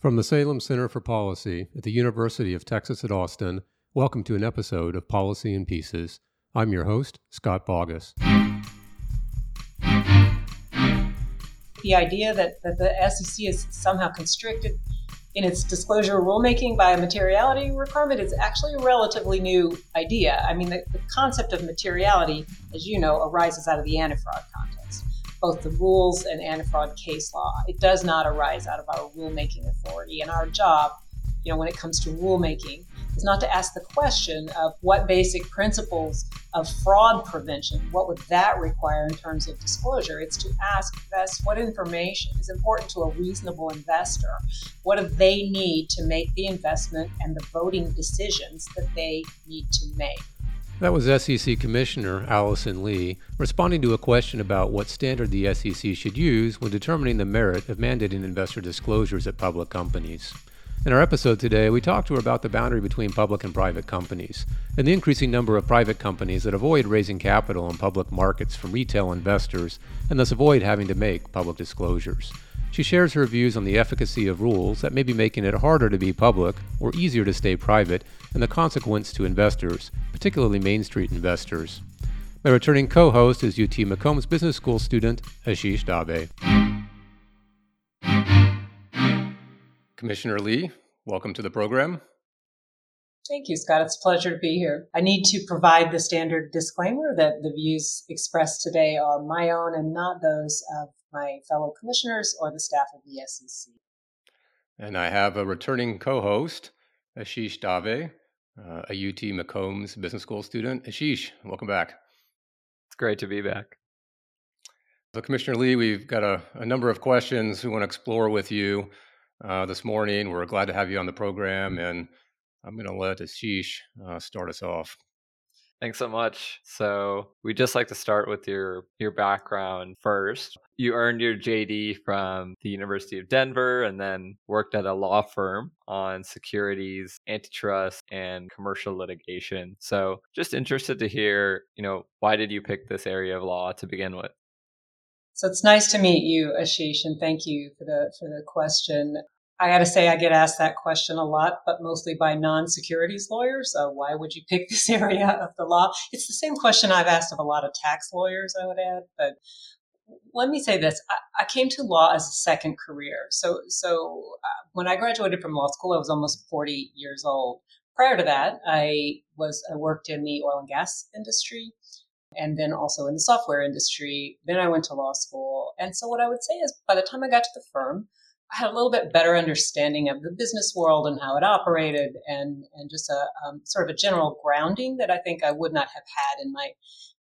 From the Salem Center for Policy at the University of Texas at Austin, welcome to an episode of Policy in Pieces. I'm your host, Scott Bauguess. The idea that, that the SEC is somehow constricted in its disclosure rulemaking by a materiality requirement is actually a relatively new idea. I mean, the, the concept of materiality, as you know, arises out of the anti-fraud context both the rules and anti-fraud case law. It does not arise out of our rulemaking authority. And our job, you know, when it comes to rulemaking, is not to ask the question of what basic principles of fraud prevention, what would that require in terms of disclosure? It's to ask us what information is important to a reasonable investor. What do they need to make the investment and the voting decisions that they need to make? That was SEC Commissioner Allison Lee responding to a question about what standard the SEC should use when determining the merit of mandating investor disclosures at public companies. In our episode today, we talked to her about the boundary between public and private companies and the increasing number of private companies that avoid raising capital in public markets from retail investors and thus avoid having to make public disclosures. She shares her views on the efficacy of rules that may be making it harder to be public or easier to stay private and the consequence to investors, particularly Main Street investors. My returning co host is UT McCombs Business School student Ashish Dave. Commissioner Lee, welcome to the program. Thank you, Scott. It's a pleasure to be here. I need to provide the standard disclaimer that the views expressed today are my own and not those of my fellow commissioners or the staff of the SEC. And I have a returning co host, Ashish Dave, uh, a UT McCombs Business School student. Ashish, welcome back. It's great to be back. So, Commissioner Lee, we've got a, a number of questions we want to explore with you uh, this morning. We're glad to have you on the program, and I'm going to let Ashish uh, start us off. Thanks so much. So we just like to start with your your background first. You earned your JD from the University of Denver and then worked at a law firm on securities, antitrust, and commercial litigation. So just interested to hear, you know, why did you pick this area of law to begin with? So it's nice to meet you, Ashish, and thank you for the for the question. I got to say, I get asked that question a lot, but mostly by non-securities lawyers. Uh, why would you pick this area of the law? It's the same question I've asked of a lot of tax lawyers, I would add. But let me say this: I, I came to law as a second career. So, so uh, when I graduated from law school, I was almost 40 years old. Prior to that, I was I worked in the oil and gas industry and then also in the software industry. Then I went to law school. And so what I would say is by the time I got to the firm, had a little bit better understanding of the business world and how it operated, and and just a um, sort of a general grounding that I think I would not have had in my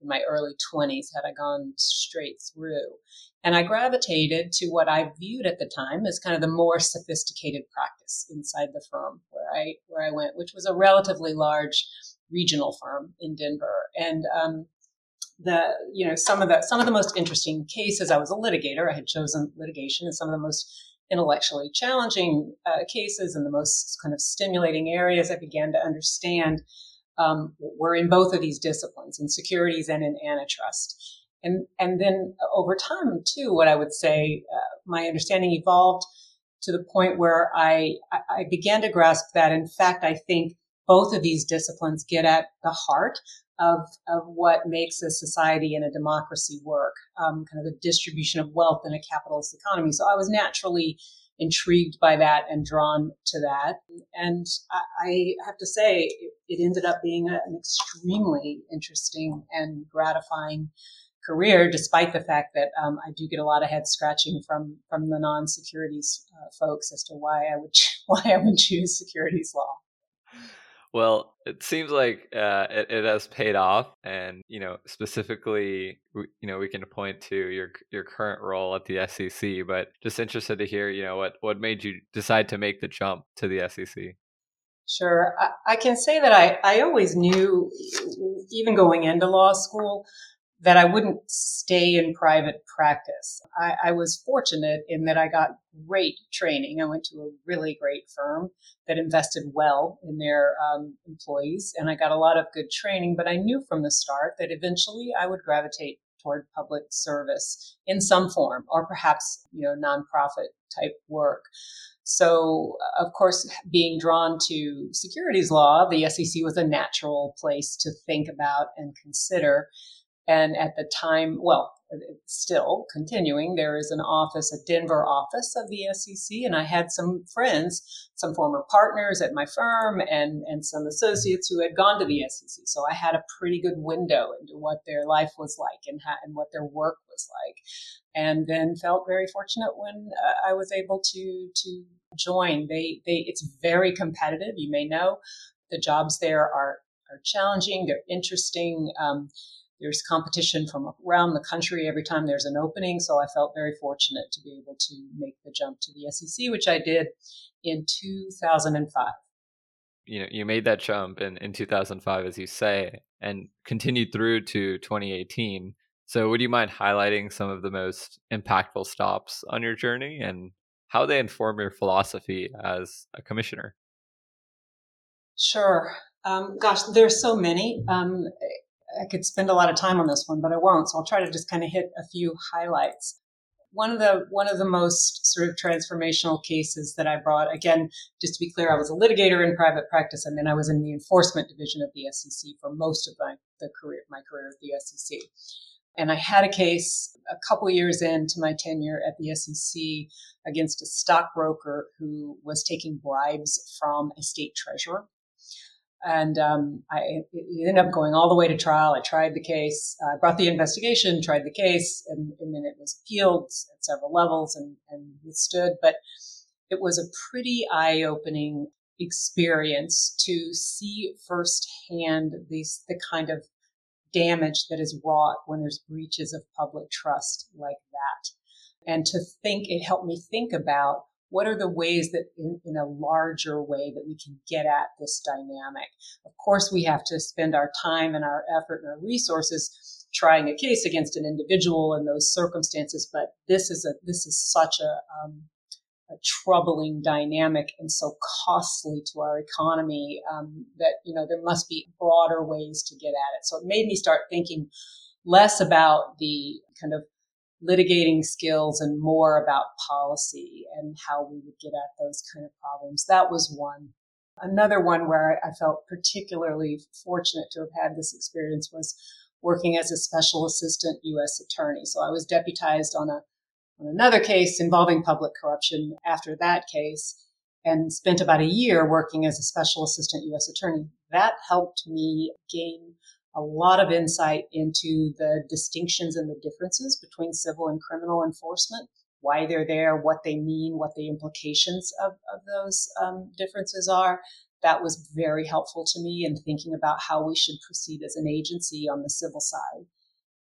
in my early 20s had I gone straight through. And I gravitated to what I viewed at the time as kind of the more sophisticated practice inside the firm where I where I went, which was a relatively large regional firm in Denver. And um, the you know some of the some of the most interesting cases. I was a litigator. I had chosen litigation, and some of the most intellectually challenging uh, cases and the most kind of stimulating areas I began to understand um, were in both of these disciplines, in securities and in antitrust. And, and then over time, too, what I would say, uh, my understanding evolved to the point where I, I began to grasp that, in fact, I think both of these disciplines get at the heart of, of what makes a society and a democracy work, um, kind of the distribution of wealth in a capitalist economy. So I was naturally intrigued by that and drawn to that. And I, have to say, it, ended up being an extremely interesting and gratifying career, despite the fact that um, I do get a lot of head scratching from from the non-securities uh, folks as to why I would why I would choose securities law. Well, it seems like uh, it, it has paid off, and you know specifically, you know we can point to your your current role at the SEC. But just interested to hear, you know, what what made you decide to make the jump to the SEC? Sure, I, I can say that I I always knew, even going into law school, that I wouldn't stay in private practice. I, I, was fortunate in that I got great training. I went to a really great firm that invested well in their um, employees, and I got a lot of good training. But I knew from the start that eventually I would gravitate toward public service in some form, or perhaps you know nonprofit type work. So, of course, being drawn to securities law, the SEC was a natural place to think about and consider. And at the time, well, still continuing, there is an office, a Denver office of the SEC, and I had some friends, some former partners at my firm, and and some associates who had gone to the SEC. So I had a pretty good window into what their life was like and how, and what their work was like, and then felt very fortunate when uh, I was able to to join. They they it's very competitive. You may know the jobs there are are challenging. They're interesting. Um, there's competition from around the country every time there's an opening. So I felt very fortunate to be able to make the jump to the SEC, which I did in 2005. You know, you made that jump in, in 2005, as you say, and continued through to 2018. So would you mind highlighting some of the most impactful stops on your journey and how they inform your philosophy as a commissioner? Sure. Um, gosh, there's so many. Um, I could spend a lot of time on this one, but I won't. So I'll try to just kind of hit a few highlights. One of the one of the most sort of transformational cases that I brought, again, just to be clear, I was a litigator in private practice, and then I was in the enforcement division of the SEC for most of my the career my career at the SEC. And I had a case a couple years into my tenure at the SEC against a stockbroker who was taking bribes from a state treasurer and um, I ended up going all the way to trial. I tried the case, I uh, brought the investigation, tried the case, and, and, then it was appealed at several levels and, and withstood. But it was a pretty eye opening experience to see firsthand these, the kind of damage that is wrought when there's breaches of public trust like that. And to think, it helped me think about what are the ways that in, in, a larger way that we can get at this dynamic? Of course we have to spend our time and our effort and our resources trying a case against an individual in those circumstances but this is a this is such a, um, a troubling dynamic and so costly to our economy um, that you know there must be broader ways to get at it. So it made me start thinking less about the kind of litigating skills and more about policy and how we would get at those kind of problems. That was one. Another one where I felt particularly fortunate to have had this experience was working as a special assistant U.S. attorney. So I was deputized on a on another case involving public corruption after that case and spent about a year working as a special assistant U.S. attorney. That helped me gain a lot of insight into the distinctions and the differences between civil and criminal enforcement, why they're there, what they mean, what the implications of, of those um, differences are. That was very helpful to me in thinking about how we should proceed as an agency on the civil side.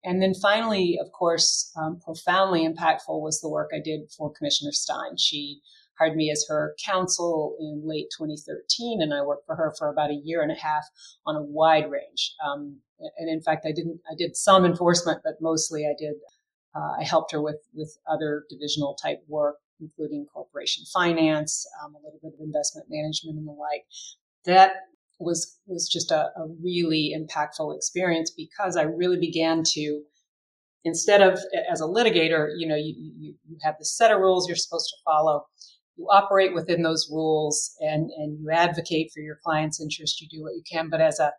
And then finally, of course, um, profoundly impactful was the work I did for Commissioner Stein. She hired me as her counsel in late 2013, and I worked for her for about a year and a half on a wide range. Um, and in fact, I didn't. I did some enforcement, but mostly I did. Uh, I helped her with with other divisional type work, including corporation finance, um, a little bit of investment management, and the like. That was was just a, a really impactful experience because I really began to instead of as a litigator, you know, you, you, you have the set of rules you're supposed to follow you operate within those rules and, and you advocate for your client's interest. You do what you can. But as a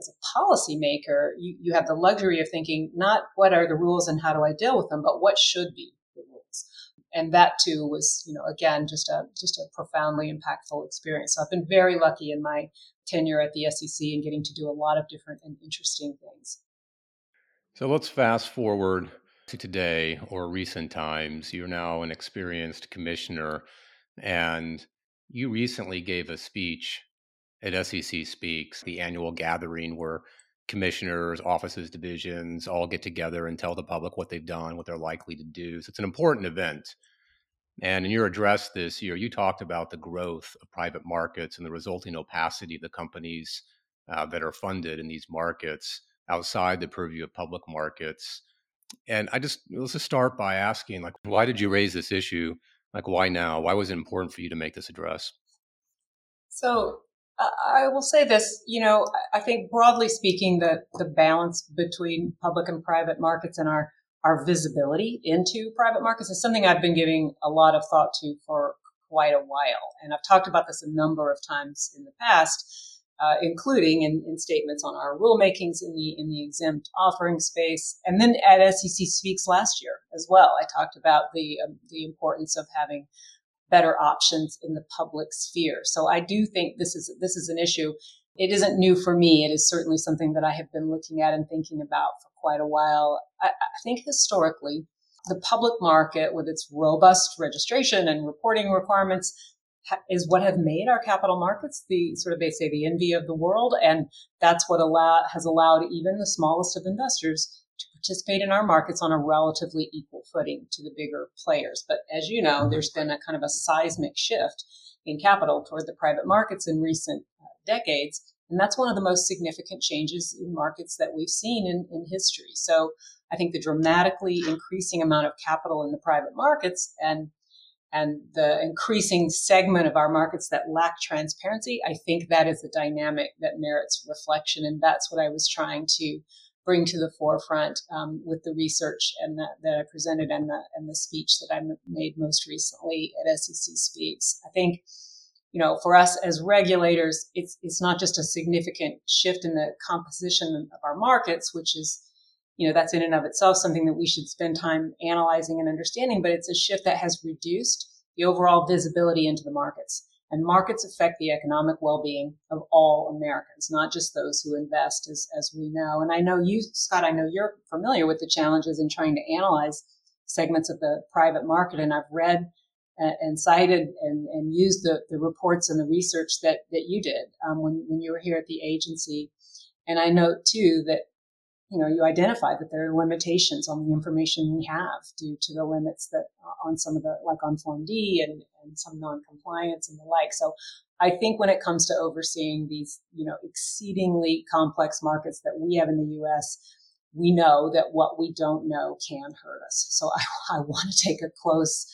as a policymaker, you, you have the luxury of thinking not what are the rules and how do I deal with them, but what should be the rules. And that too was, you know, again, just a just a profoundly impactful experience. So I've been very lucky in my tenure at the SEC and getting to do a lot of different and interesting things. So let's fast forward to today or recent times. You're now an experienced commissioner and you recently gave a speech at SEC Speaks, the annual gathering where commissioners, offices, divisions all get together and tell the public what they've done, what they're likely to do. So it's an important event. And in your address this year, you talked about the growth of private markets and the resulting opacity of the companies uh, that are funded in these markets outside the purview of public markets. And I just let's just start by asking, like, why did you raise this issue like, why now? Why was it important for you to make this address? So I will say this, you know, I think broadly speaking, the, the balance between public and private markets and our, our visibility into private markets is something I've been giving a lot of thought to for quite a while. And I've talked about this a number of times in the past. Uh, including in, in, statements on our rulemakings in the in the exempt offering space, and then at SEC Speaks last year as well. I talked about the um, the importance of having better options in the public sphere. So I do think this is this is an issue. It isn't new for me. It is certainly something that I have been looking at and thinking about for quite a while. I, I think historically, the public market, with its robust registration and reporting requirements, is what have made our capital markets the sort of they say the envy of the world, and that's what allow, has allowed even the smallest of investors to participate in our markets on a relatively equal footing to the bigger players. But as you know, there's been a kind of a seismic shift in capital toward the private markets in recent uh, decades. And that's one of the most significant changes in markets that we've seen in, in history. So I think the dramatically increasing amount of capital in the private markets and and the increasing segment of our markets that lack transparency, I think that is a dynamic that merits reflection. And that's what I was trying to bring to the forefront um, with the research and that I presented and the and the speech that I made most recently at SEC Speaks. I think, you know, for us as regulators, it's it's not just a significant shift in the composition of our markets, which is you know that's in and of itself something that we should spend time analyzing and understanding but it's a shift that has reduced the overall visibility into the markets and markets affect the economic well-being of all Americans, not just those who invest, as, as we know. And I know you, Scott, I know you're familiar with the challenges in trying to analyze segments of the private market. And I've read and cited and, and used the, the reports and the research that, that you did um, when, when you were here at the agency. And I note too that you know, you identify that there are limitations on the information we have due to the limits that uh, on some of the, like on Form D and, and some non-compliance and the like. So I think when it comes to overseeing these, you know, exceedingly complex markets that we have in the U.S., we know that what we don't know can hurt us. So I, I want to take a close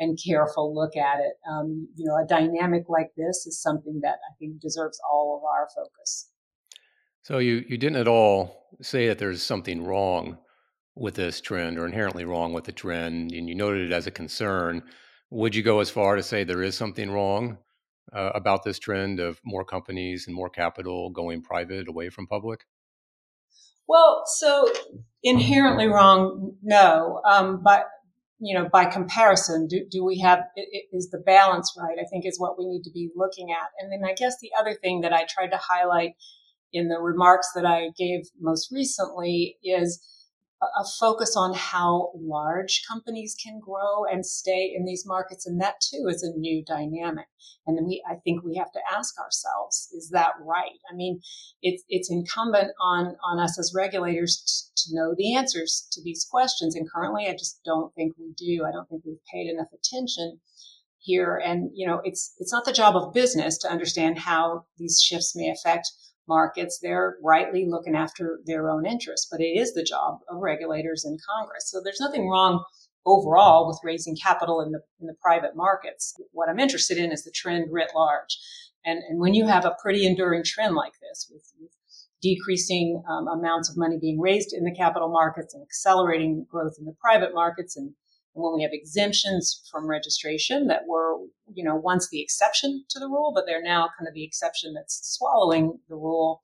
and careful look at it. Um, you know, a dynamic like this is something that I think deserves all of our focus. So you, you didn't at all say that there's something wrong with this trend or inherently wrong with the trend, and you noted it as a concern. Would you go as far to say there is something wrong uh, about this trend of more companies and more capital going private away from public? Well, so inherently wrong, no. Um, but you know, by comparison, do, do we have is the balance right? I think is what we need to be looking at. And then I guess the other thing that I tried to highlight in the remarks that I gave most recently is a focus on how large companies can grow and stay in these markets. And that too is a new dynamic. And we, I think we have to ask ourselves, is that right? I mean, it's, it's incumbent on, on us as regulators to, to know the answers to these questions. And currently, I just don't think we do. I don't think we've paid enough attention here. And, you know, it's, it's not the job of business to understand how these shifts may affect markets, they're rightly looking after their own interests, but it is the job of regulators in Congress. So there's nothing wrong overall with raising capital in the in the private markets. What I'm interested in is the trend writ large. And, and when you have a pretty enduring trend like this with, decreasing um, amounts of money being raised in the capital markets and accelerating growth in the private markets and when we have exemptions from registration that were, you know, once the exception to the rule, but they're now kind of the exception that's swallowing the rule.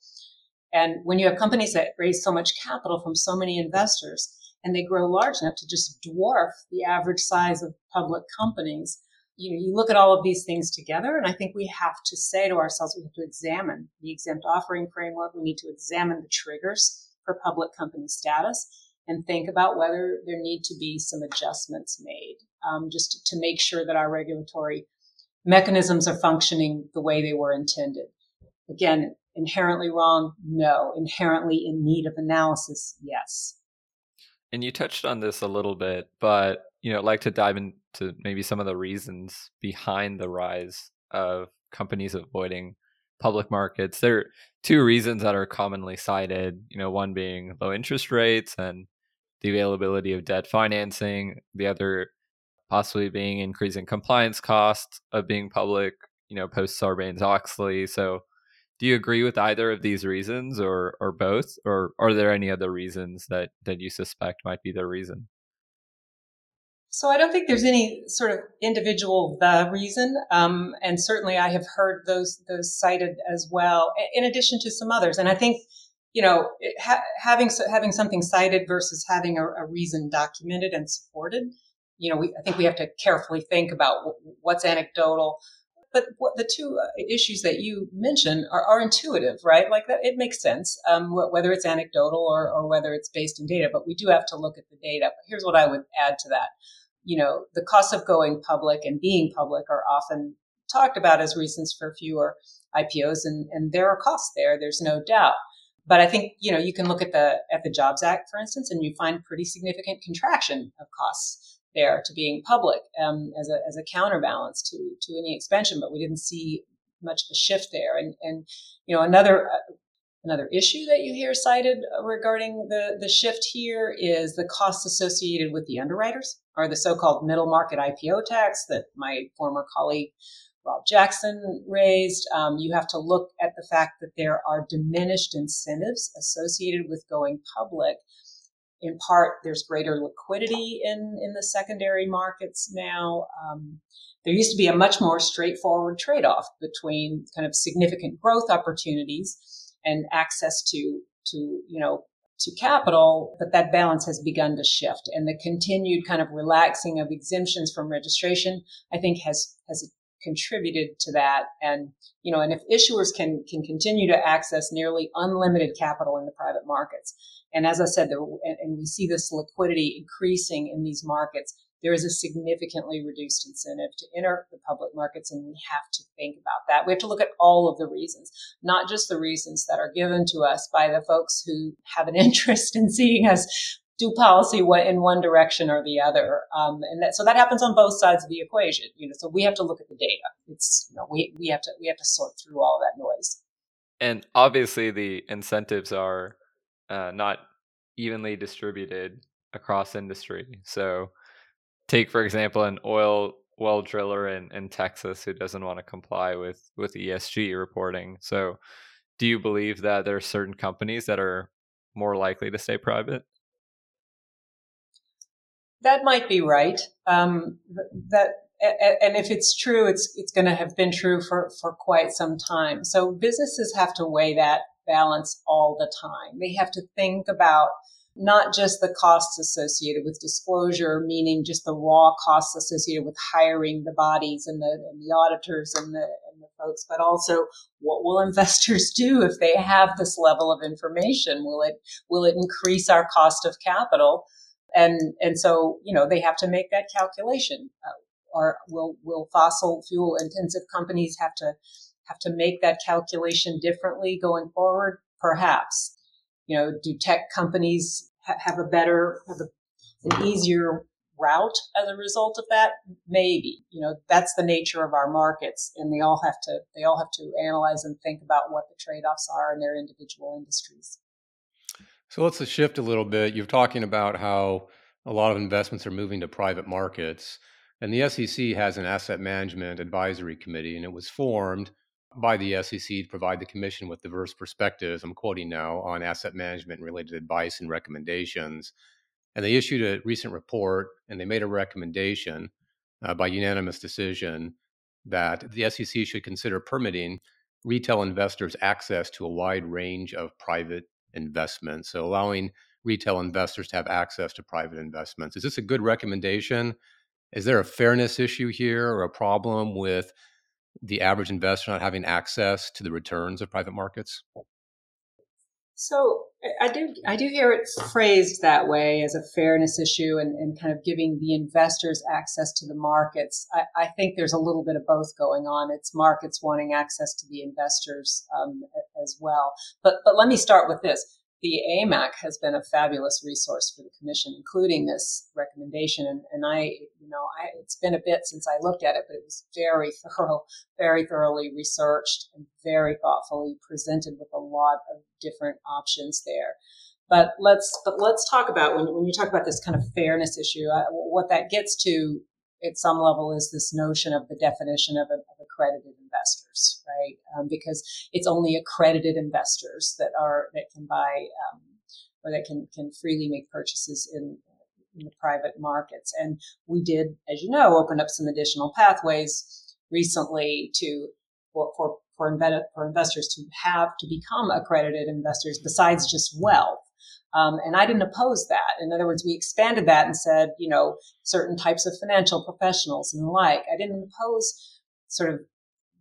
And when you have companies that raise so much capital from so many investors and they grow large enough to just dwarf the average size of public companies, you know, you look at all of these things together, and I think we have to say to ourselves, we have to examine the exempt offering framework. We need to examine the triggers for public company status and think about whether there need to be some adjustments made um, just to, make sure that our regulatory mechanisms are functioning the way they were intended. Again, inherently wrong? No. Inherently in need of analysis? Yes. And you touched on this a little bit, but you know, I'd like to dive into maybe some of the reasons behind the rise of companies avoiding public markets. There are two reasons that are commonly cited. You know, one being low interest rates and the availability of debt financing, the other possibly being increasing compliance costs of being public, you know, post Sarbanes Oxley. So, do you agree with either of these reasons or or both or are there any other reasons that that you suspect might be the reason So I don't think there's any sort of individual the reason, um, and certainly I have heard those those cited as well, in addition to some others. And I think you know ha- having having something cited versus having a, a, reason documented and supported. You know, we, I think we have to carefully think about what's anecdotal. But what the two uh, issues that you mentioned are, are intuitive, right? Like that, it makes sense, um, whether it's anecdotal or, or whether it's based in data. But we do have to look at the data. But here's what I would add to that you know, the costs of going public and being public are often talked about as reasons for fewer IPOs, and, and there are costs there. There's no doubt. But I think you know you can look at the at the Jobs Act, for instance, and you find pretty significant contraction of costs there to being public um, as a as a counterbalance to to any expansion. But we didn't see much of a shift there. And and you know another uh, Another issue that you hear cited regarding the, the shift here is the costs associated with the underwriters or the so-called middle market IPO tax that my former colleague Rob Jackson raised. Um, you have to look at the fact that there are diminished incentives associated with going public. In part, there's greater liquidity in, in the secondary markets now. Um, there used to be a much more straightforward trade off between kind of significant growth opportunities and access to to you know to capital, but that balance has begun to shift. And the continued kind of relaxing of exemptions from registration, I think has has contributed to that. And you know, and if issuers can can continue to access nearly unlimited capital in the private markets, and as I said, there, and we see this liquidity increasing in these markets, there is a significantly reduced incentive to enter the public markets, and we have to think about that. We have to look at all of the reasons, not just the reasons that are given to us by the folks who have an interest in seeing us do policy in one direction or the other. Um, and that, so that happens on both sides of the equation. You know, so we have to look at the data. It's you know we we have to we have to sort through all that noise. And obviously, the incentives are uh, not evenly distributed across industry. So take for example an oil well driller in, in Texas who doesn't want to comply with with ESG reporting. So do you believe that there are certain companies that are more likely to stay private? That might be right. Um, that and if it's true, it's it's going to have been true for for quite some time. So businesses have to weigh that balance all the time. They have to think about not just the costs associated with disclosure, meaning just the raw costs associated with hiring the bodies and the, and the auditors and the, and the folks, but also what will investors do if they have this level of information? Will it, will it increase our cost of capital? And, and so, you know, they have to make that calculation. Uh, or will, will fossil fuel intensive companies have to, have to make that calculation differently going forward? Perhaps you know, do tech companies ha- have a better, have a, an easier route as a result of that? Maybe. You know, that's the nature of our markets, and they all have to they all have to analyze and think about what the trade offs are in their individual industries. So let's shift a little bit. You're talking about how a lot of investments are moving to private markets. And the SEC has an asset management advisory committee, and it was formed by the SEC to provide the Commission with diverse perspectives, I'm quoting now, on asset management related advice and recommendations. And they issued a recent report and they made a recommendation uh, by unanimous decision that the SEC should consider permitting retail investors access to a wide range of private investments. So, allowing retail investors to have access to private investments. Is this a good recommendation? Is there a fairness issue here or a problem with the average investor not having access to the returns of private markets? So I do I do hear it phrased that way as a fairness issue and, and kind of giving the investors access to the markets. I, I, think there's a little bit of both going on. It's markets wanting access to the investors um, as well. But but let me start with this the AMAC has been a fabulous resource for the commission, including this recommendation. And, and I, you know, I, it's been a bit since I looked at it, but it was very thorough, very thoroughly researched and very thoughtfully presented with a lot of different options there. But let's but let's talk about when when you talk about this kind of fairness issue, I, what that gets to at some level is this notion of the definition of, of accredited investors, right? Um, because it's only accredited investors that are that can buy um, or that can can freely make purchases in in the private markets. And we did, as you know, open up some additional pathways recently to for for, for investors to have to become accredited investors besides just wealth. Um, and I didn't oppose that. In other words, we expanded that and said, you know, certain types of financial professionals and the like. I didn't oppose sort of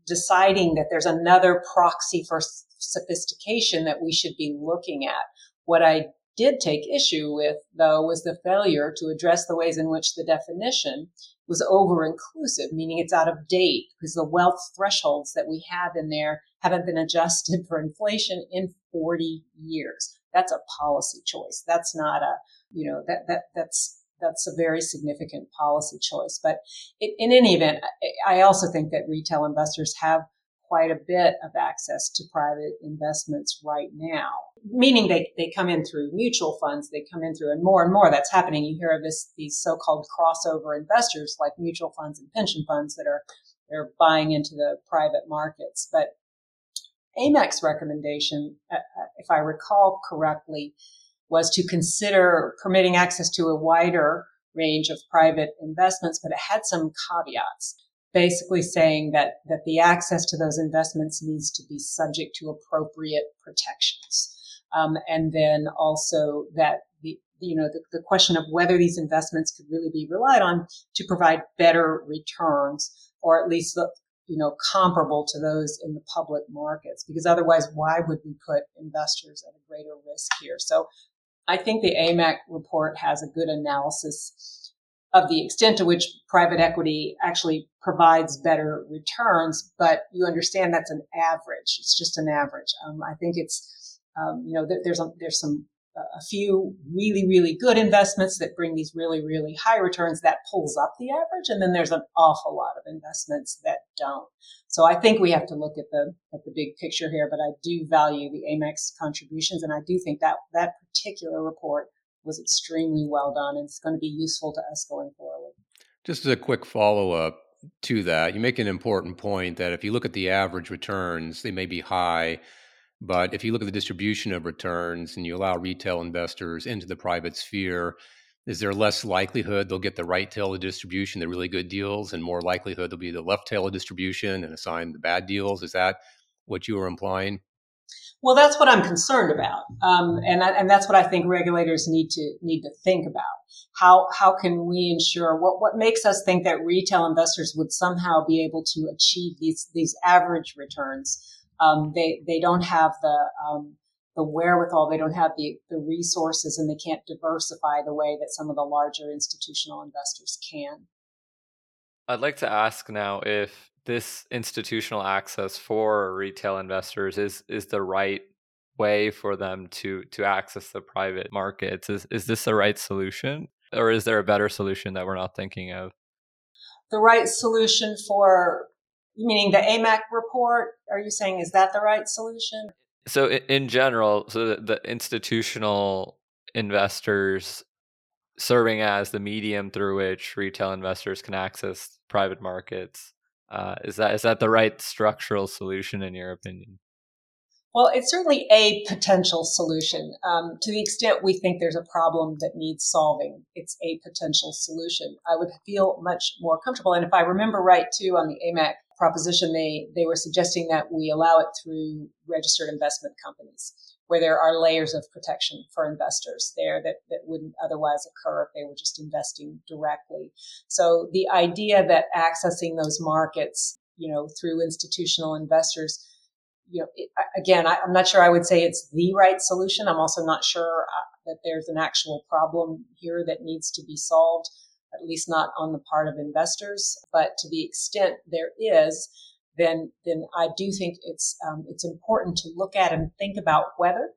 deciding that there's another proxy for sophistication that we should be looking at. What I did take issue with, though, was the failure to address the ways in which the definition was over inclusive, meaning it's out of date because the wealth thresholds that we have in there haven't been adjusted for inflation in 40 years. That's a policy choice. That's not a, you know, that, that, that's, that's a very significant policy choice. But it, in any event, I also think that retail investors have quite a bit of access to private investments right now, meaning they, they come in through mutual funds, they come in through, and more and more that's happening. You hear of this, these so-called crossover investors like mutual funds and pension funds that are, they're buying into the private markets. But AMAC's recommendation, uh, uh, if I recall correctly, was to consider permitting access to a wider range of private investments, but it had some caveats basically saying that, that the access to those investments needs to be subject to appropriate protections. Um, and then also that the, you know, the, the question of whether these investments could really be relied on to provide better returns or at least you know, comparable to those in the public markets, because otherwise, why would we put investors at a greater risk here? So I think the AMAC report has a good analysis of the extent to which private equity actually provides better returns, but you understand that's an average. It's just an average. Um, I think it's, um, you know, there's a, there's some a few really really good investments that bring these really really high returns that pulls up the average, and then there's an awful lot of investments that don't. So I think we have to look at the at the big picture here. But I do value the AMAC's contributions, and I do think that that particular report was extremely well done and it's going to be useful to us going forward. Just as a quick follow up to that, you make an important point that if you look at the average returns, they may be high. But if you look at the distribution of returns and you allow retail investors into the private sphere, is there less likelihood they'll get the right tail of distribution, the really good deals, and more likelihood they'll be the left tail of distribution and assign the bad deals? Is that what you were implying? Well, that's what I'm concerned about, um, and and that's what I think regulators need to need to think about. How how can we ensure what what makes us think that retail investors would somehow be able to achieve these these average returns? Um, they they don't have the um, the wherewithal, they don't have the the resources, and they can't diversify the way that some of the larger institutional investors can. I'd like to ask now if this institutional access for retail investors is is the right way for them to to access the private markets is is this the right solution or is there a better solution that we're not thinking of the right solution for meaning the AMAC report are you saying is that the right solution so in general so the, the institutional investors serving as the medium through which retail investors can access private markets uh, is that is that the right structural solution in your opinion? Well, it's certainly a potential solution. Um, to the extent we think there's a problem that needs solving, it's a potential solution. I would feel much more comfortable. And if I remember right, too, on the AMAC proposition, they they were suggesting that we allow it through registered investment companies where there are layers of protection for investors there that, that wouldn't otherwise occur if they were just investing directly. So the idea that accessing those markets, you know, through institutional investors, you know, it, again, I, am not sure I would say it's the right solution. I'm also not sure uh, that there's an actual problem here that needs to be solved, at least not on the part of investors. But to the extent there is, then then I do think it's um, it's important to look at and think about whether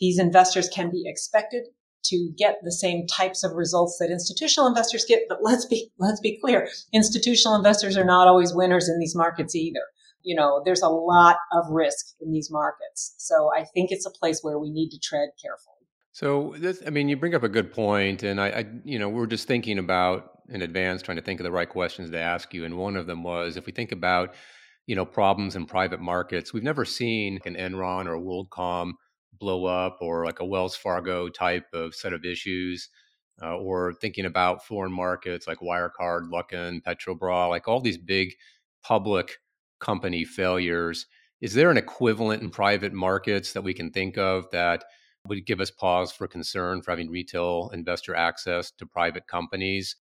these investors can be expected to get the same types of results that institutional investors get. But let's be let's be clear: institutional investors are not always winners in these markets either. You know, there's a lot of risk in these markets, so I think it's a place where we need to tread carefully. So this, I mean, you bring up a good point, and I, I, you know, we're just thinking about in advance, trying to think of the right questions to ask you, and one of them was if we think about you know problems in private markets. We've never seen an Enron or a WorldCom blow up or like a Wells Fargo type of set of issues. uh, or thinking about foreign markets like Wirecard, Luckin, Petrobras, like all these big public company failures. Is there an equivalent in private markets that we can think of that would give us pause for concern for having retail investor access to private companies?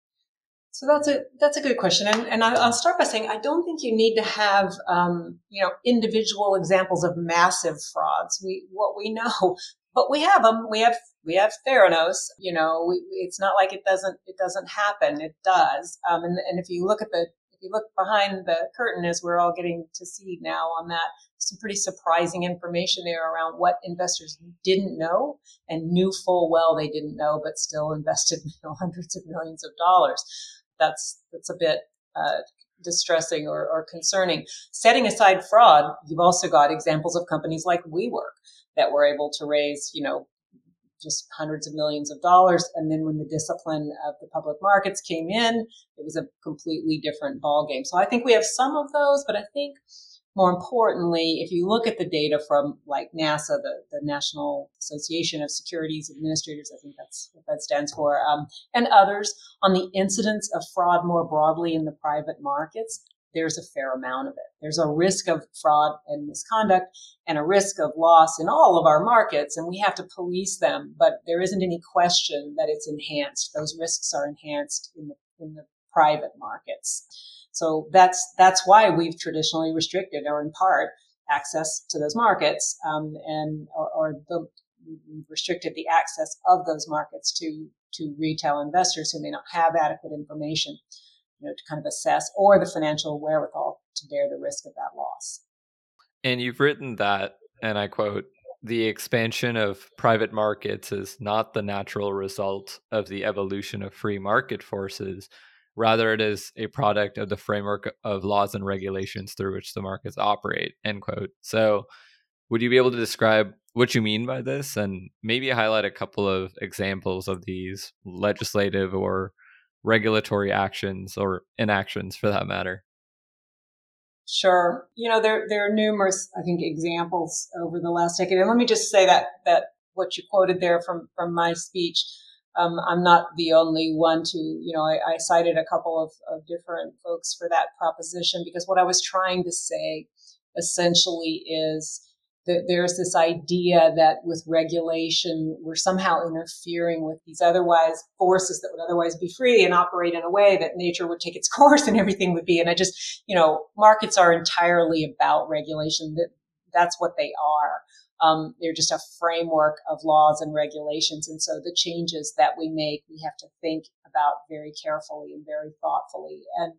So that's a that's a good question, and and I'll start by saying I don't think you need to have um, you know individual examples of massive frauds. We what we know, but we have them. We have we have Theranos. You know, we, it's not like it doesn't it doesn't happen. It does. Um, and and if you look at the you look behind the curtain, as we're all getting to see now on that, some pretty surprising information there around what investors didn't know and knew full well they didn't know, but still invested you know, hundreds of millions of dollars. That's that's a bit uh, distressing or, or concerning. Setting aside fraud, you've also got examples of companies like WeWork that were able to raise, you know, just hundreds of millions of dollars. And then when the discipline of the public markets came in, it was a completely different ballgame. So I think we have some of those, but I think more importantly, if you look at the data from like NASAA, the, the National Association of Securities Administrators, I think that's what that stands for, um, and others on the incidence of fraud more broadly in the private markets, there's a fair amount of it. There's a risk of fraud and misconduct and a risk of loss in all of our markets, and we have to police them. But there isn't any question that it's enhanced. Those risks are enhanced in the, in the private markets. So that's that's why we've traditionally restricted, or in part, access to those markets, um, and or, or the, restricted the access of those markets to to retail investors who may not have adequate information you know, to kind of assess or the financial wherewithal to bear the risk of that loss. And you've written that, and I quote, the expansion of private markets is not the natural result of the evolution of free market forces. Rather, it is a product of the framework of laws and regulations through which the markets operate. End quote. So, would you be able to describe what you mean by this and maybe highlight a couple of examples of these legislative or regulatory actions or inactions for that matter? Sure. You know, there, there are numerous, I think, examples over the last decade. And let me just say that, that what you quoted there from, from my speech, um, I'm not the only one to, you know, I, I cited a couple of, of different folks for that proposition because what I was trying to say essentially is there's this idea that with regulation, we're somehow interfering with these otherwise forces that would otherwise be free and operate in a way that nature would take its course and everything would be. And I just, you know, markets are entirely about regulation. That that's what they are. Um, they're just a framework of laws and regulations. And so the changes that we make, we have to think about very carefully and very thoughtfully. And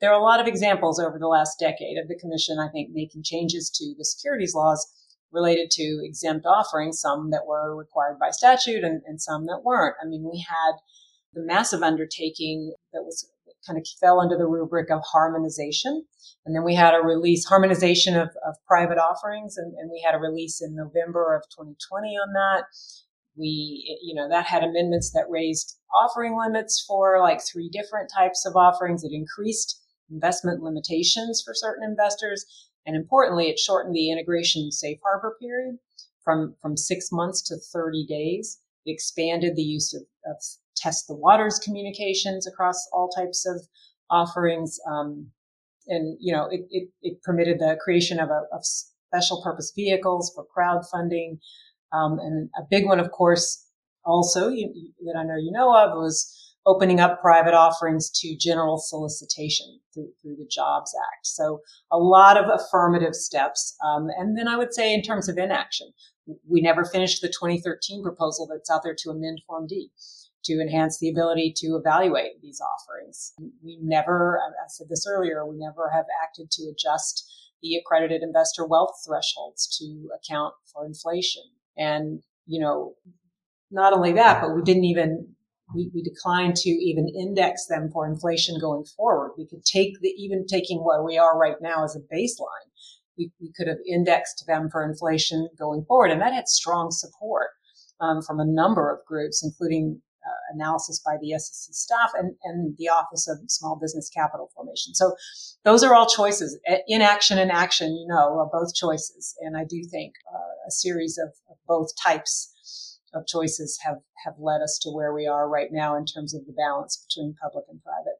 there are a lot of examples over the last decade of the commission, I think, making changes to the securities laws related to exempt offerings, some that were required by statute and, and some that weren't. I mean, we had the massive undertaking that was kind of fell under the rubric of harmonization. And then we had a release, harmonization of, of private offerings, and, and, we had a release in November of 2020 on that. We, you know, that had amendments that raised offering limits for like three different types of offerings. It increased investment limitations for certain investors. And importantly, it shortened the integration safe harbor period from, from six months to 30 days. It expanded the use of, of test the waters communications across all types of offerings. Um, and, you know, it, it, it, permitted the creation of, a, of special purpose vehicles for crowdfunding. Um, and a big one, of course, also you, that I know you know of was opening up private offerings to general solicitation through, through the Jobs Act. So a lot of affirmative steps. Um, and then I would say in terms of inaction, we never finished the 2013 proposal that's out there to amend Form D to enhance the ability to evaluate these offerings. We never, I said this earlier, we never have acted to adjust the accredited investor wealth thresholds to account for inflation. And, you know, not only that, but we didn't even we, we declined to even index them for inflation going forward. We could take the, even taking where we are right now as a baseline, we, we could have indexed them for inflation going forward. And that had strong support um, from a number of groups, including uh, analysis by the SEC staff and, and the Office of Small Business Capital Formation. So those are all choices. Inaction and action, you know, are both choices. And I do think uh, a series of, of both types of choices have, have led us to where we are right now in terms of the balance between public and private.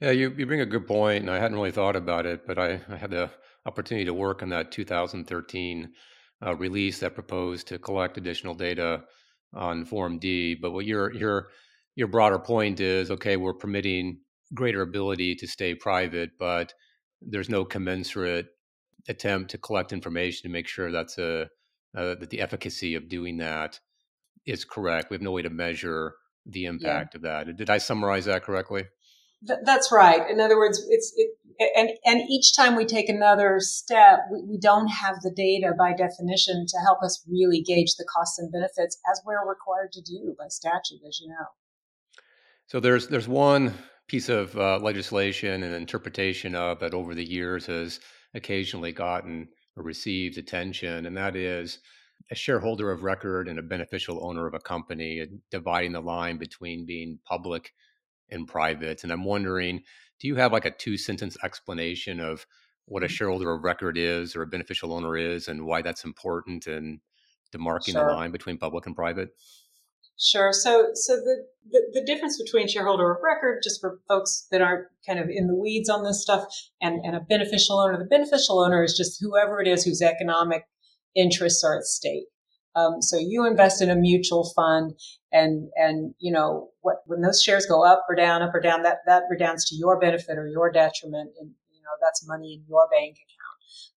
Yeah, you, you bring a good point, and I hadn't really thought about it, but I, I had the opportunity to work on that 2013 uh, release that proposed to collect additional data on Form D. But what your your your broader point is, okay, we're permitting greater ability to stay private, but there's no commensurate attempt to collect information to make sure that's a uh, that the efficacy of doing that is correct. We have no way to measure the impact yeah. of that. Did I summarize that correctly? Th- that's right. In other words, it's it, and and each time we take another step, we, we don't have the data by definition to help us really gauge the costs and benefits as we're required to do by statute, as you know. So there's there's one piece of uh, legislation and interpretation of that over the years has occasionally gotten or received attention, and that is a shareholder of record and a beneficial owner of a company, dividing the line between being public and private. And I'm wondering, do you have like a two sentence explanation of what a mm-hmm. shareholder of record is or a beneficial owner is and why that's important and demarking sure. the line between public and private? Sure. So, so the, the, the, difference between shareholder of record, just for folks that aren't kind of in the weeds on this stuff, and, and a beneficial owner, the beneficial owner is just whoever it is whose economic interests are at stake. Um, so you invest in a mutual fund, and and you know what when those shares go up or down, up or down, that that redounds to your benefit or your detriment, and you know that's money in your bank account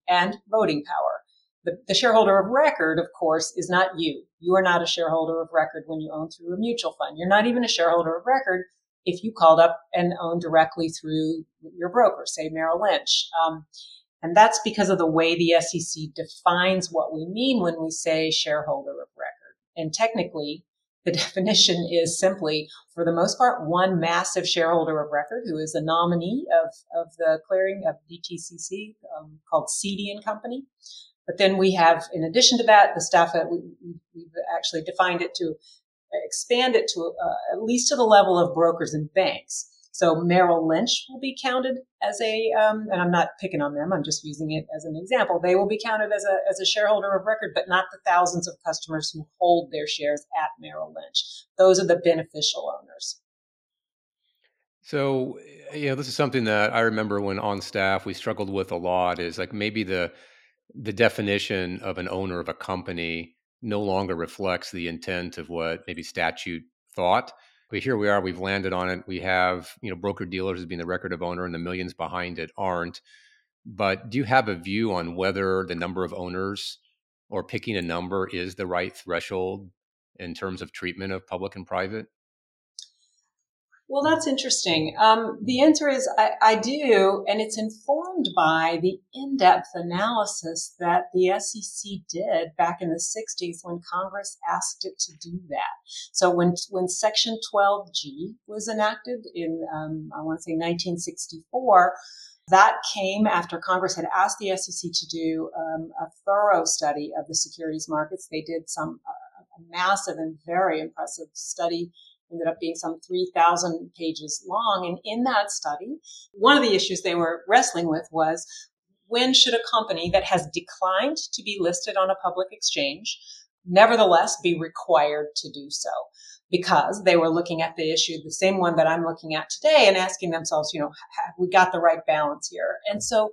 and voting power. The, the shareholder of record, of course, is not you. You are not a shareholder of record when you own through a mutual fund. You're not even a shareholder of record if you called up and owned directly through your broker, say Merrill Lynch. Um, and that's because of the way the SEC defines what we mean when we say shareholder of record. And technically, the definition is simply, for the most part, one massive shareholder of record who is a nominee of, of the clearing of DTCC um, called Cede and Company. But then we have, in addition to that, the staff that we, have actually defined it to expand it to uh, at least to the level of brokers and banks. So Merrill Lynch will be counted as a, um, and I'm not picking on them. I'm just using it as an example. They will be counted as a as a shareholder of record, but not the thousands of customers who hold their shares at Merrill Lynch. Those are the beneficial owners. So, you know, this is something that I remember when on staff we struggled with a lot. Is like maybe the the definition of an owner of a company no longer reflects the intent of what maybe statute thought but here we are we've landed on it. We have you know broker dealers as being the record of owner and the millions behind it aren't. But do you have a view on whether the number of owners or picking a number is the right threshold in terms of treatment of public and private well, that's interesting. Um, the answer is I, I, do, and it's informed by the in-depth analysis that the SEC did back in the 60s when Congress asked it to do that. So when when Section 12G was enacted in, um, I want to say 1964, that came after Congress had asked the SEC to do um, a thorough study of the securities markets. They did some uh, a massive and very impressive study ended up being some 3,000 pages long. And in that study, one of the issues they were wrestling with was when should a company that has declined to be listed on a public exchange nevertheless be required to do so? Because they were looking at the issue, the same one that I'm looking at today, and asking themselves, you know, have we got the right balance here? And so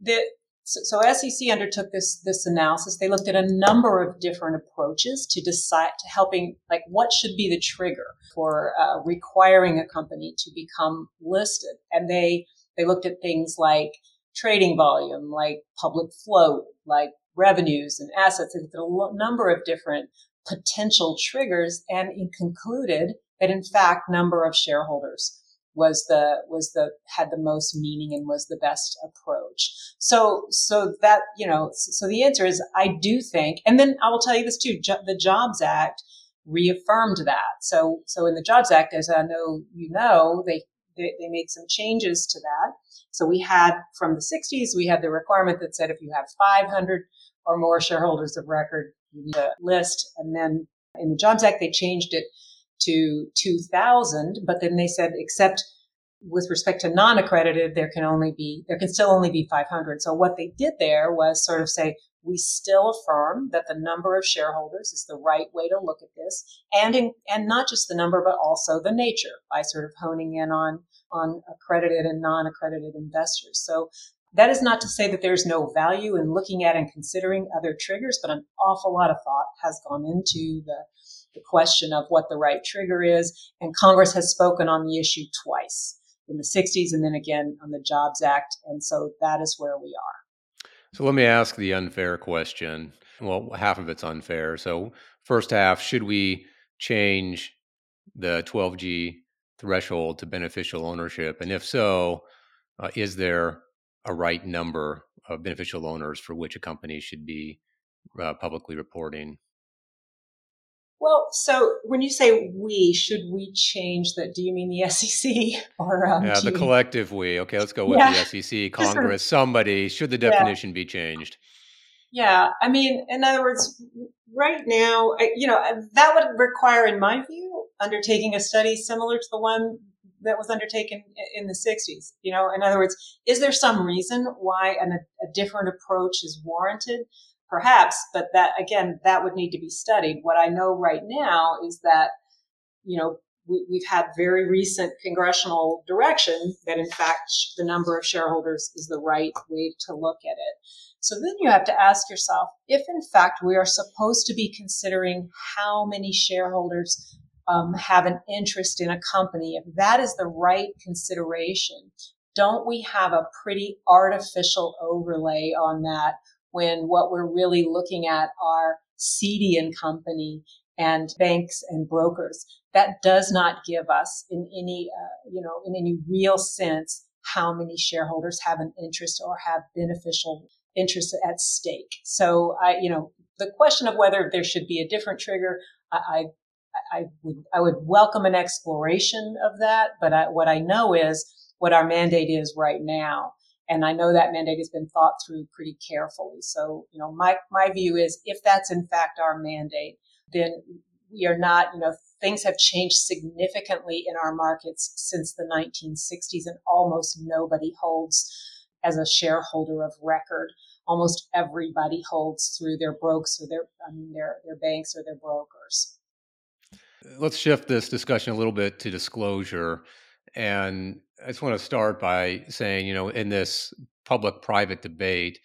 the, so, so, SEC undertook this this analysis. They looked at a number of different approaches to decide to helping like what should be the trigger for uh, requiring a company to become listed, and they they looked at things like trading volume, like public float, like revenues and assets. They looked at a number of different potential triggers, and concluded that in fact number of shareholders was the was the had the most meaning and was the best approach. So so that you know so the answer is i do think and then i will tell you this too jo- the jobs act reaffirmed that. So so in the jobs act as i know you know they they, they made some changes to that. So we had from the 60s we had the requirement that said if you have 500 or more shareholders of record you need a list. And then in the jobs act they changed it to 2000, but then they said, except with respect to non-accredited, there can only be, there can still only be 500. So what they did there was sort of say, we still affirm that the number of shareholders is the right way to look at this, and in, and not just the number, but also the nature by sort of honing in on on accredited and non-accredited investors. So that is not to say that there's no value in looking at and considering other triggers, but an awful lot of thought has gone into the, the question of what the right trigger is, and Congress has spoken on the issue twice in the 60s and then again on the Jobs Act, and so that is where we are. So let me ask the unfair question. Well, half of it's unfair. So, first half, should we change the 12G threshold to beneficial ownership? And if so, uh, is there a right number of beneficial owners for which a company should be uh, publicly reporting? Well, so when you say we, should we change that? Do you mean the SEC or um, yeah, the you... collective we? Okay, let's go with yeah. the SEC, Congress, somebody. Should the definition yeah. be changed? Yeah, I mean, in other words, right now, you know, that would require, in my view, undertaking a study similar to the one that was undertaken in the 60s. You know, in other words, is there some reason why an, a different approach is warranted? Perhaps, but that again, that would need to be studied. What I know right now is that, you know, we, have had very recent congressional direction that in fact the number of shareholders is the right way to look at it. So then you have to ask yourself if in fact we are supposed to be considering how many shareholders um, have an interest in a company, if that is the right consideration, don't we have a pretty artificial overlay on that when what we're really looking at are Cede and Company and banks and brokers. That does not give us in any, uh, you know, in any real sense how many shareholders have an interest or have beneficial interest at stake. So I, you know, the question of whether there should be a different trigger, I, I, I would, I would welcome an exploration of that. But I, what I know is what our mandate is right now and I know that mandate has been thought through pretty carefully. So, you know, my, my view is if that's in fact our mandate, then we are not, you know, things have changed significantly in our markets since the 1960s and almost nobody holds as a shareholder of record. Almost everybody holds through their brokers or their, I mean, their, their banks or their brokers. Let's shift this discussion a little bit to disclosure. And I just want to start by saying, you know, in this public private debate,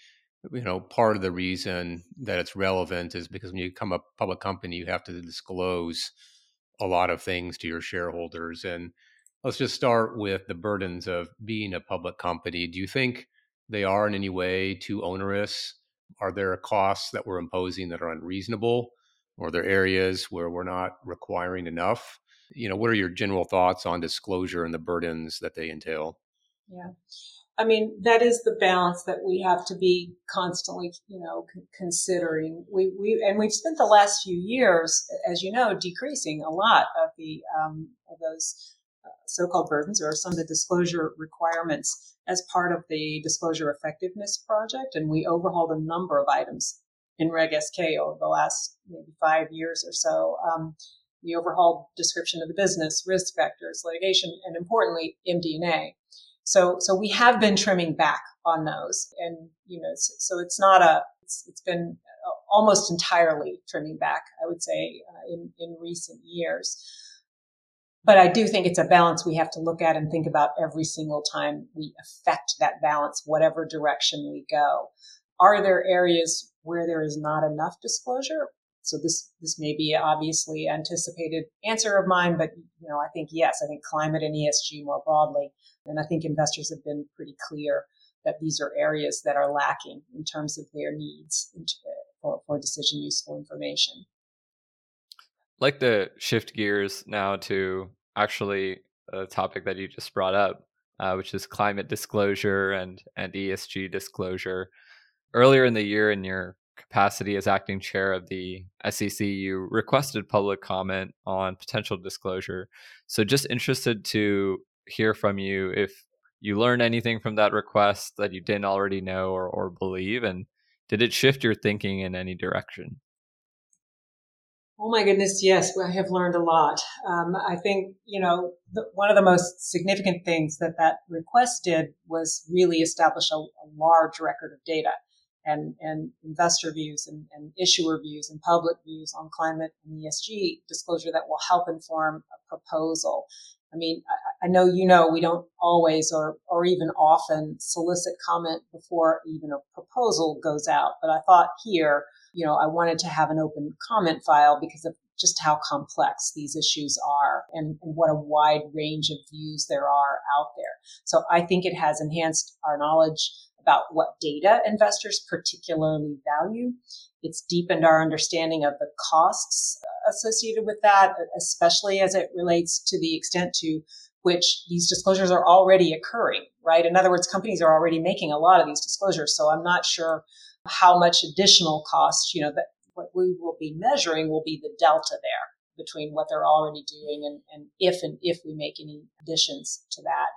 you know, part of the reason that it's relevant is because when you become a public company, you have to disclose a lot of things to your shareholders. And let's just start with the burdens of being a public company. Do you think they are in any way too onerous? Are there costs that we're imposing that are unreasonable? Or are there areas where we're not requiring enough? You know what are your general thoughts on disclosure and the burdens that they entail? Yeah. I mean that is the balance that we have to be constantly you know c- considering. We we and we've spent the last few years as you know decreasing a lot of the um, of those uh, so-called burdens or some of the disclosure requirements as part of the disclosure effectiveness project and we overhauled a number of items in reg S-K over the last maybe five years or so. Um, the overhauled description of the business, risk factors, litigation, and importantly, MD&A. So, so we have been trimming back on those, and you know, so, so it's not a, it's, it's been almost entirely trimming back, I would say, uh, in in recent years. But I do think it's a balance we have to look at and think about every single time we affect that balance, whatever direction we go. Are there areas where there is not enough disclosure? So this this may be obviously anticipated answer of mine, but you know I think yes, I think climate and ESG more broadly, and I think investors have been pretty clear that these are areas that are lacking in terms of their needs for, for decision useful information. Like to shift gears now to actually a topic that you just brought up, uh, which is climate disclosure and and ESG disclosure. Earlier in the year, in your capacity as acting chair of the SEC, you requested public comment on potential disclosure. So, just interested to hear from you if you learned anything from that request that you didn't already know or, or believe, and did it shift your thinking in any direction? Oh my goodness, yes, I have learned a lot. Um, I think, you know, the, one of the most significant things that that request did was really establish a, a large record of data and, and investor views and, and, issuer views and public views on climate and ESG disclosure that will help inform a proposal. I mean, I, I know you know we don't always or, or even often solicit comment before even a proposal goes out, but I thought here, you know, I wanted to have an open comment file because of just how complex these issues are and, and, what a wide range of views there are out there. So I think it has enhanced our knowledge about what data investors particularly value. It's deepened our understanding of the costs associated with that, especially as it relates to the extent to which these disclosures are already occurring, right? In other words, companies are already making a lot of these disclosures. So I'm not sure how much additional cost, you know, that what we will be measuring will be the delta there between what they're already doing and, and if and if we make any additions to that.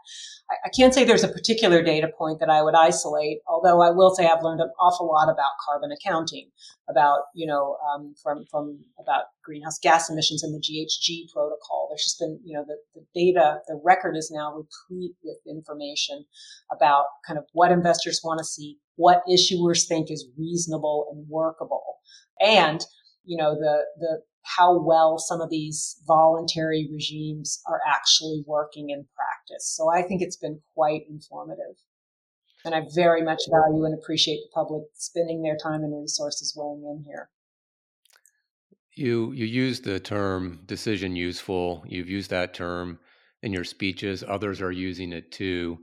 I, I, can't say there's a particular data point that I would isolate, although I will say I've learned an awful lot about carbon accounting, about you know um, from from about greenhouse gas emissions and the GHG protocol. There's just been you know the, the data, the record is now replete with information about kind of what investors want to see, what issuers think is reasonable and workable, and you know the the how well some of these voluntary regimes are actually working in practice. So I think it's been quite informative. And I very much value and appreciate the public spending their time and resources weighing in here. You you use the term decision useful. You've used that term in your speeches. Others are using it too.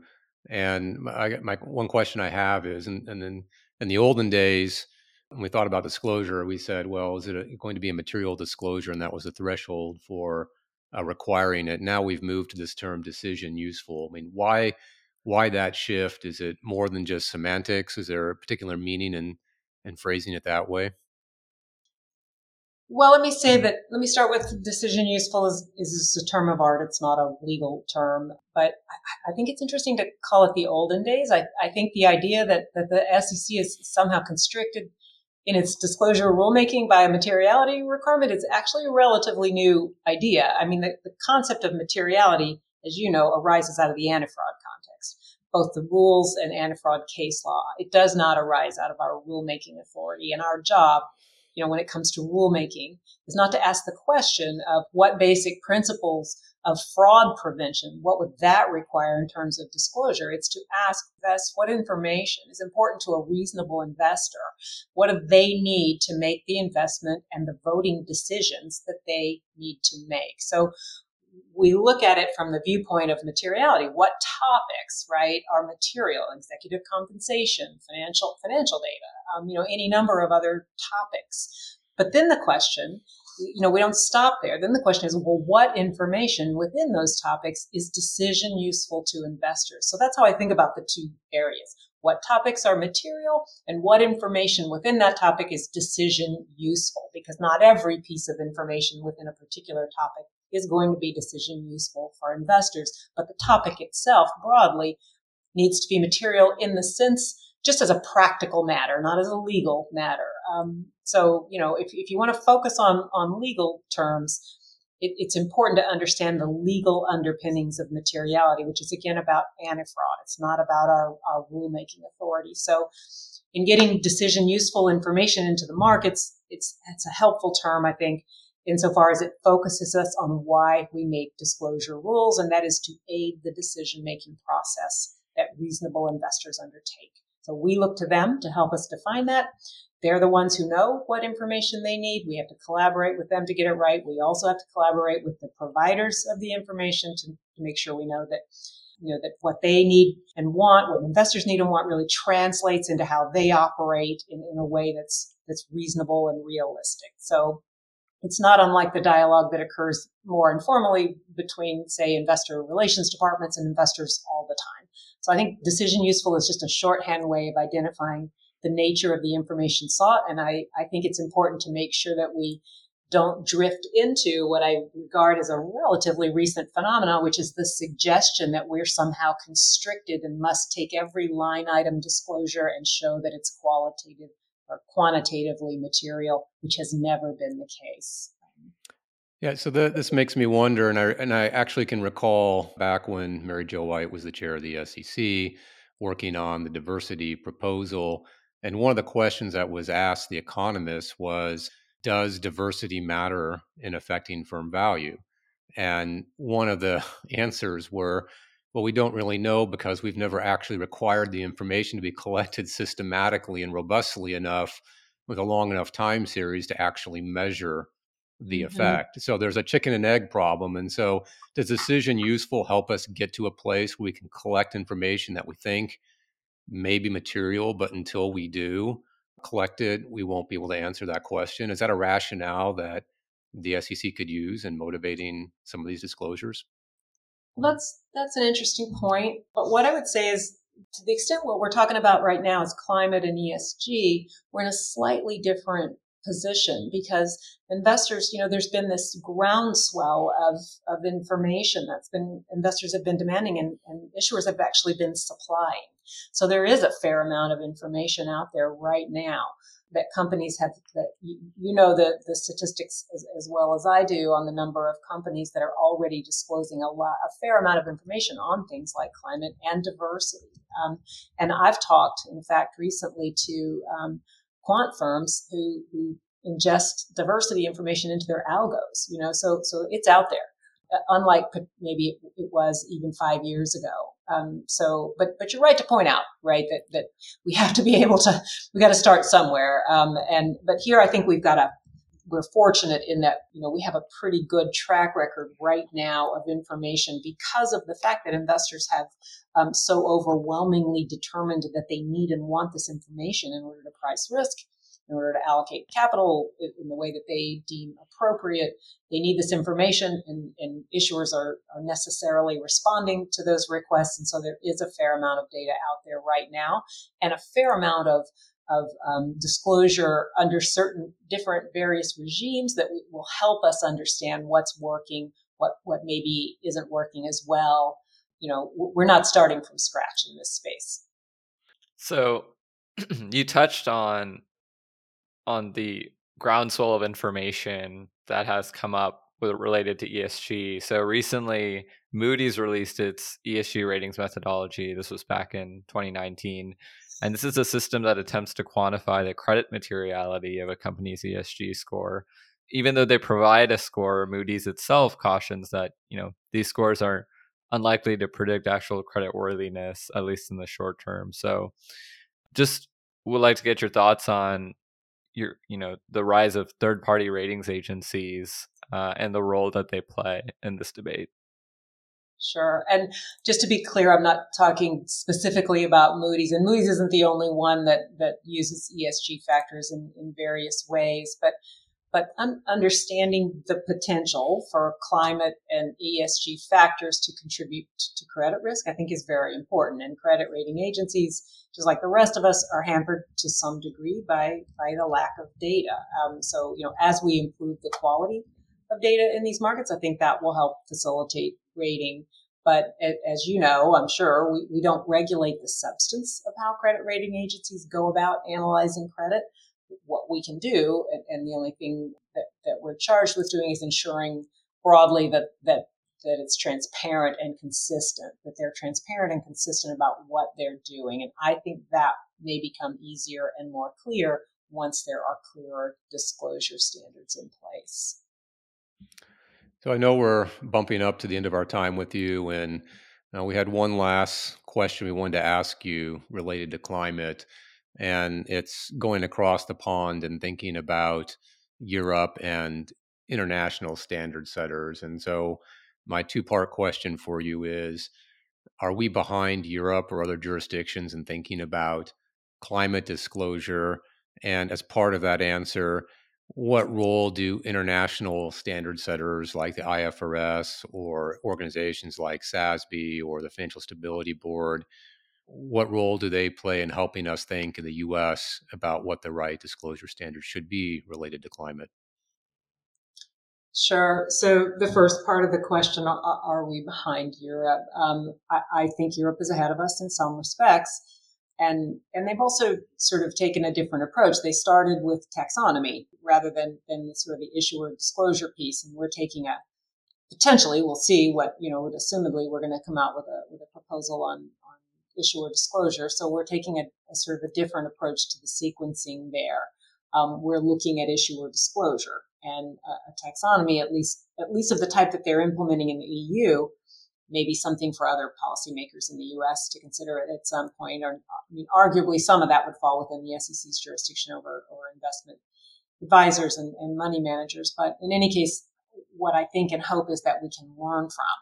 And I, my one question I have is, and, and then in the olden days, when we thought about disclosure, we said, well, is it a, going to be a material disclosure? And that was the threshold for uh, requiring it. Now we've moved to this term decision useful. I mean, why why that shift? Is it more than just semantics? Is there a particular meaning in in phrasing it that way? Well, let me say that, let me start with decision useful is, is a term of art. It's not a legal term, but I, I, think it's interesting to call it the olden days. I, I think the idea that, that the SEC is somehow constricted in its disclosure rulemaking by a materiality requirement is actually a relatively new idea. I mean, the, the concept of materiality, as you know, arises out of the anti-fraud context, both the rules and anti-fraud case law. It does not arise out of our rulemaking authority. And our job, you know, when it comes to rulemaking is not to ask the question of what basic principles of fraud prevention, what would that require in terms of disclosure? It's to ask us what information is important to a reasonable investor. What do they need to make the investment and the voting decisions that they need to make? So we look at it from the viewpoint of materiality. What topics, right, are material? Executive compensation, financial financial data, um, you know, any number of other topics. But then the question you know, we don't stop there. Then the question is, well, what information within those topics is decision useful to investors? So that's how I think about the two areas. What topics are material and what information within that topic is decision useful? Because not every piece of information within a particular topic is going to be decision useful for investors, but the topic itself broadly needs to be material in the sense just as a practical matter, not as a legal matter. Um, so, you know, if, if you want to focus on, on legal terms, it, it's important to understand the legal underpinnings of materiality, which is again about anti-fraud. It's not about our, our rulemaking authority. So in getting decision useful information into the markets, it's, it's a helpful term, I think, insofar as it focuses us on why we make disclosure rules, and that is to aid the decision making process that reasonable investors undertake. So we look to them to help us define that. They're the ones who know what information they need. We have to collaborate with them to get it right. We also have to collaborate with the providers of the information to, to make sure we know that you know that what they need and want, what investors need and want, really translates into how they operate in, in a way that's that's reasonable and realistic. So it's not unlike the dialogue that occurs more informally between, say, investor relations departments and investors all the time. So I think decision useful is just a shorthand way of identifying the nature of the information sought. And I, I think it's important to make sure that we don't drift into what I regard as a relatively recent phenomenon, which is the suggestion that we're somehow constricted and must take every line item disclosure and show that it's qualitative or quantitatively material, which has never been the case. Yeah, so the, this makes me wonder, and I and I actually can recall back when Mary Jo White was the chair of the SEC, working on the diversity proposal, and one of the questions that was asked the economists was, "Does diversity matter in affecting firm value?" And one of the answers were, "Well, we don't really know because we've never actually required the information to be collected systematically and robustly enough with a long enough time series to actually measure." The Mm-hmm. effect. So there's a chicken and egg problem. And so does decision useful help us get to a place where we can collect information that we think may be material, but until we do collect it, we won't be able to answer that question? Is that a rationale that the SEC could use in motivating some of these disclosures? That's that's an interesting point. But what I would say is to the extent what we're talking about right now is climate and ESG, we're in a slightly different position because investors, you know, there's been this groundswell of, of information that's been investors have been demanding and, and issuers have actually been supplying. So there is a fair amount of information out there right now that companies have that you, you know the, the statistics as, as, well as I do on the number of companies that are already disclosing a lot a fair amount of information on things like climate and diversity. Um, and I've talked, in fact, recently to um, quant firms who, who ingest diversity information into their algos. You know, so so it's out there, uh, unlike maybe it was even five years ago. Um, so, but but you're right to point out, right, that that we have to be able to we got to start somewhere. Um, and but here I think we've got a we're fortunate in that you know we have a pretty good track record right now of information because of the fact that investors have um, so overwhelmingly determined that they need and want this information in order to price risk in order to allocate capital in the way that they deem appropriate. They need this information, and, and issuers are, are, necessarily responding to those requests. And so there is a fair amount of data out there right now, and a fair amount of of um, disclosure under certain different various regimes that will help us understand what's working, what what maybe isn't working as well. You know, we're not starting from scratch in this space. So you touched on on the groundswell of information that has come up related to ESG. So recently, Moody's released its ESG ratings methodology. This was back in 2019. And this is a system that attempts to quantify the credit materiality of a company's ESG score. Even though they provide a score, Moody's itself cautions that, you know, these scores are unlikely to predict actual credit worthiness, at least in the short term. So just would like to get your thoughts on your you know the rise of third party ratings agencies uh, and the role that they play in this debate Sure. And just to be clear, I'm not talking specifically about Moody's, and Moody's isn't the only one that, that uses ESG factors in, in various ways, but but un- understanding the potential for climate and ESG factors to contribute to credit risk, I think is very important. And credit rating agencies, just like the rest of us, are hampered to some degree by, by the lack of data. Um, so, you know, as we improve the quality of data in these markets, I think that will help facilitate rating. But as you know, I'm sure we, we don't regulate the substance of how credit rating agencies go about analyzing credit what we can do. And, and the only thing that, that we're charged with doing is ensuring broadly that, that, that it's transparent and consistent, that they're transparent and consistent about what they're doing. And I think that may become easier and more clear once there are clearer disclosure standards in place. So I know we're bumping up to the end of our time with you, and uh, we had one last question we wanted to ask you related to climate and it's going across the pond and thinking about Europe and international standard setters. And so, my two part question for you is Are we behind Europe or other jurisdictions in thinking about climate disclosure? And as part of that answer, what role do international standard setters like the IFRS or organizations like SASB or the Financial Stability Board what role do they play in helping us think in the US about what the right disclosure standards should be related to climate? Sure. So the first part of the question, are, we behind Europe? Um, I, I, think Europe is ahead of us in some respects. And, and they've also sort of taken a different approach. They started with taxonomy rather than, than the sort of the issuer disclosure piece. And we're taking a, potentially we'll see what, you know, assumedly we're going to come out with a, with a proposal on, on issuer disclosure. So we're taking a, a sort of a different approach to the sequencing there. Um, we're looking at issuer disclosure and a, a taxonomy, at least, at least of the type that they're implementing in the EU, maybe something for other policymakers in the U.S. to consider at some point. Or, uh, I mean, arguably, some of that would fall within the SEC's jurisdiction over, over investment advisors and, and money managers. But in any case, what I think and hope is that we can learn from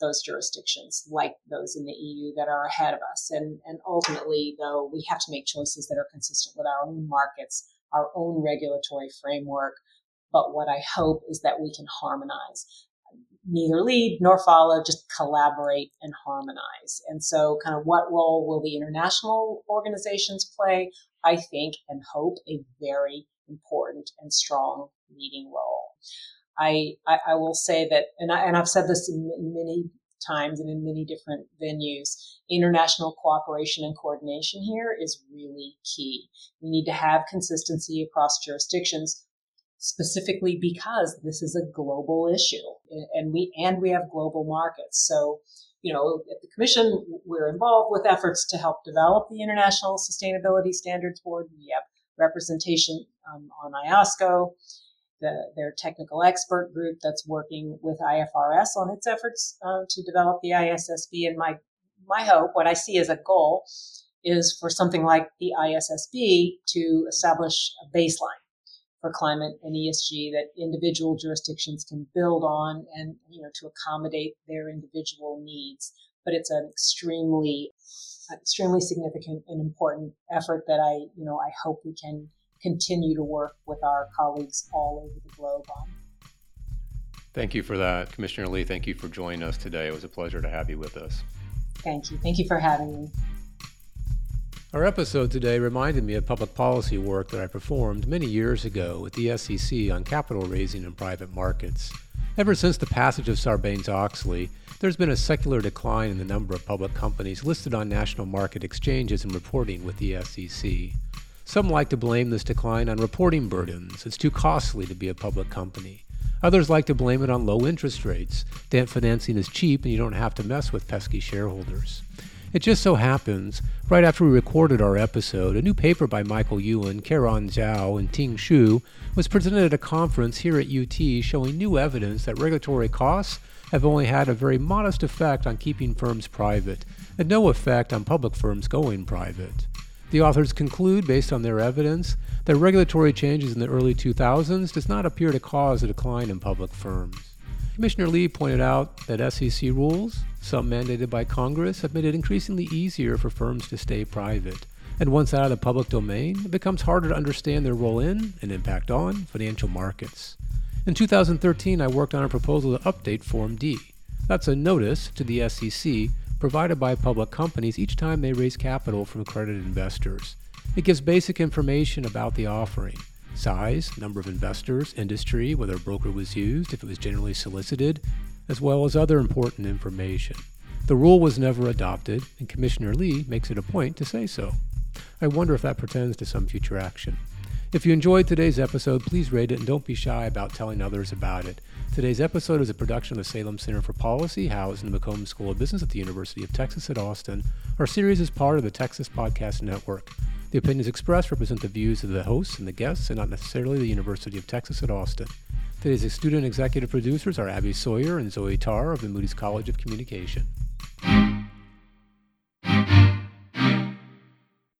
those jurisdictions, like those in the EU that are ahead of us. And, and ultimately, though, we have to make choices that are consistent with our own markets, our own regulatory framework. But what I hope is that we can harmonize neither lead nor follow, just collaborate and harmonize. And so, kind of, what role will the international organizations play? I think and hope a very important and strong leading role. I, I, I will say that, and, I, and I've said this in many times and in many different venues, international cooperation and coordination here is really key. We need to have consistency across jurisdictions specifically because this is a global issue and we and we have global markets. So you know at the commission we're involved with efforts to help develop the international sustainability standards board. We have representation um, on IOSCO the, their technical expert group that's working with IFRS on its efforts uh, to develop the ISSB and my my hope what i see as a goal is for something like the ISSB to establish a baseline for climate and ESG that individual jurisdictions can build on and you know to accommodate their individual needs. But it's an extremely extremely significant and important effort that I you know I hope we can continue to work with our colleagues all over the globe on. Thank you for that, Commissioner Lee. Thank you for joining us today. It was a pleasure to have you with us. Thank you. Thank you for having me. Our episode today reminded me of public policy work that I performed many years ago with the SEC on capital raising in private markets. Ever since the passage of Sarbanes Oxley, there's been a secular decline in the number of public companies listed on national market exchanges and reporting with the SEC. Some like to blame this decline on reporting burdens. It's too costly to be a public company. Others like to blame it on low interest rates. Debt financing is cheap and you don't have to mess with pesky shareholders. It just so happens, right after we recorded our episode, a new paper by Michael Ewens, Kairong Xiao, and Ting Xu was presented at a conference here at UT showing new evidence that regulatory costs have only had a very modest effect on keeping firms private, and no effect on public firms going private. The authors conclude, based on their evidence, that regulatory changes in the early 2000s does not appear to cause a decline in public firms. Commissioner Lee pointed out that SEC rules, some mandated by Congress, have made it increasingly easier for firms to stay private. And once out of the public domain, it becomes harder to understand their role in and impact on financial markets. In 2013, I worked on a proposal to update Form D. That's a notice to the SEC provided by public companies each time they raise capital from accredited investors. It gives basic information about the offering size, number of investors, industry, whether a broker was used, if it was generally solicited, as well as other important information. The rule was never adopted, and Commissioner Lee makes it a point to say so. I wonder if that pertains to some future action. If you enjoyed today's episode, please rate it and don't be shy about telling others about it. Today's episode is a production of the Salem Center for Policy, housed in the McCombs School of Business at the University of Texas at Austin. Our series is part of the Texas Podcast Network. The opinions expressed represent the views of the hosts and the guests and not necessarily the University of Texas at Austin. Today's student executive producers are Abby Sawyer and Zoe Tarr of the Moody's College of Communication.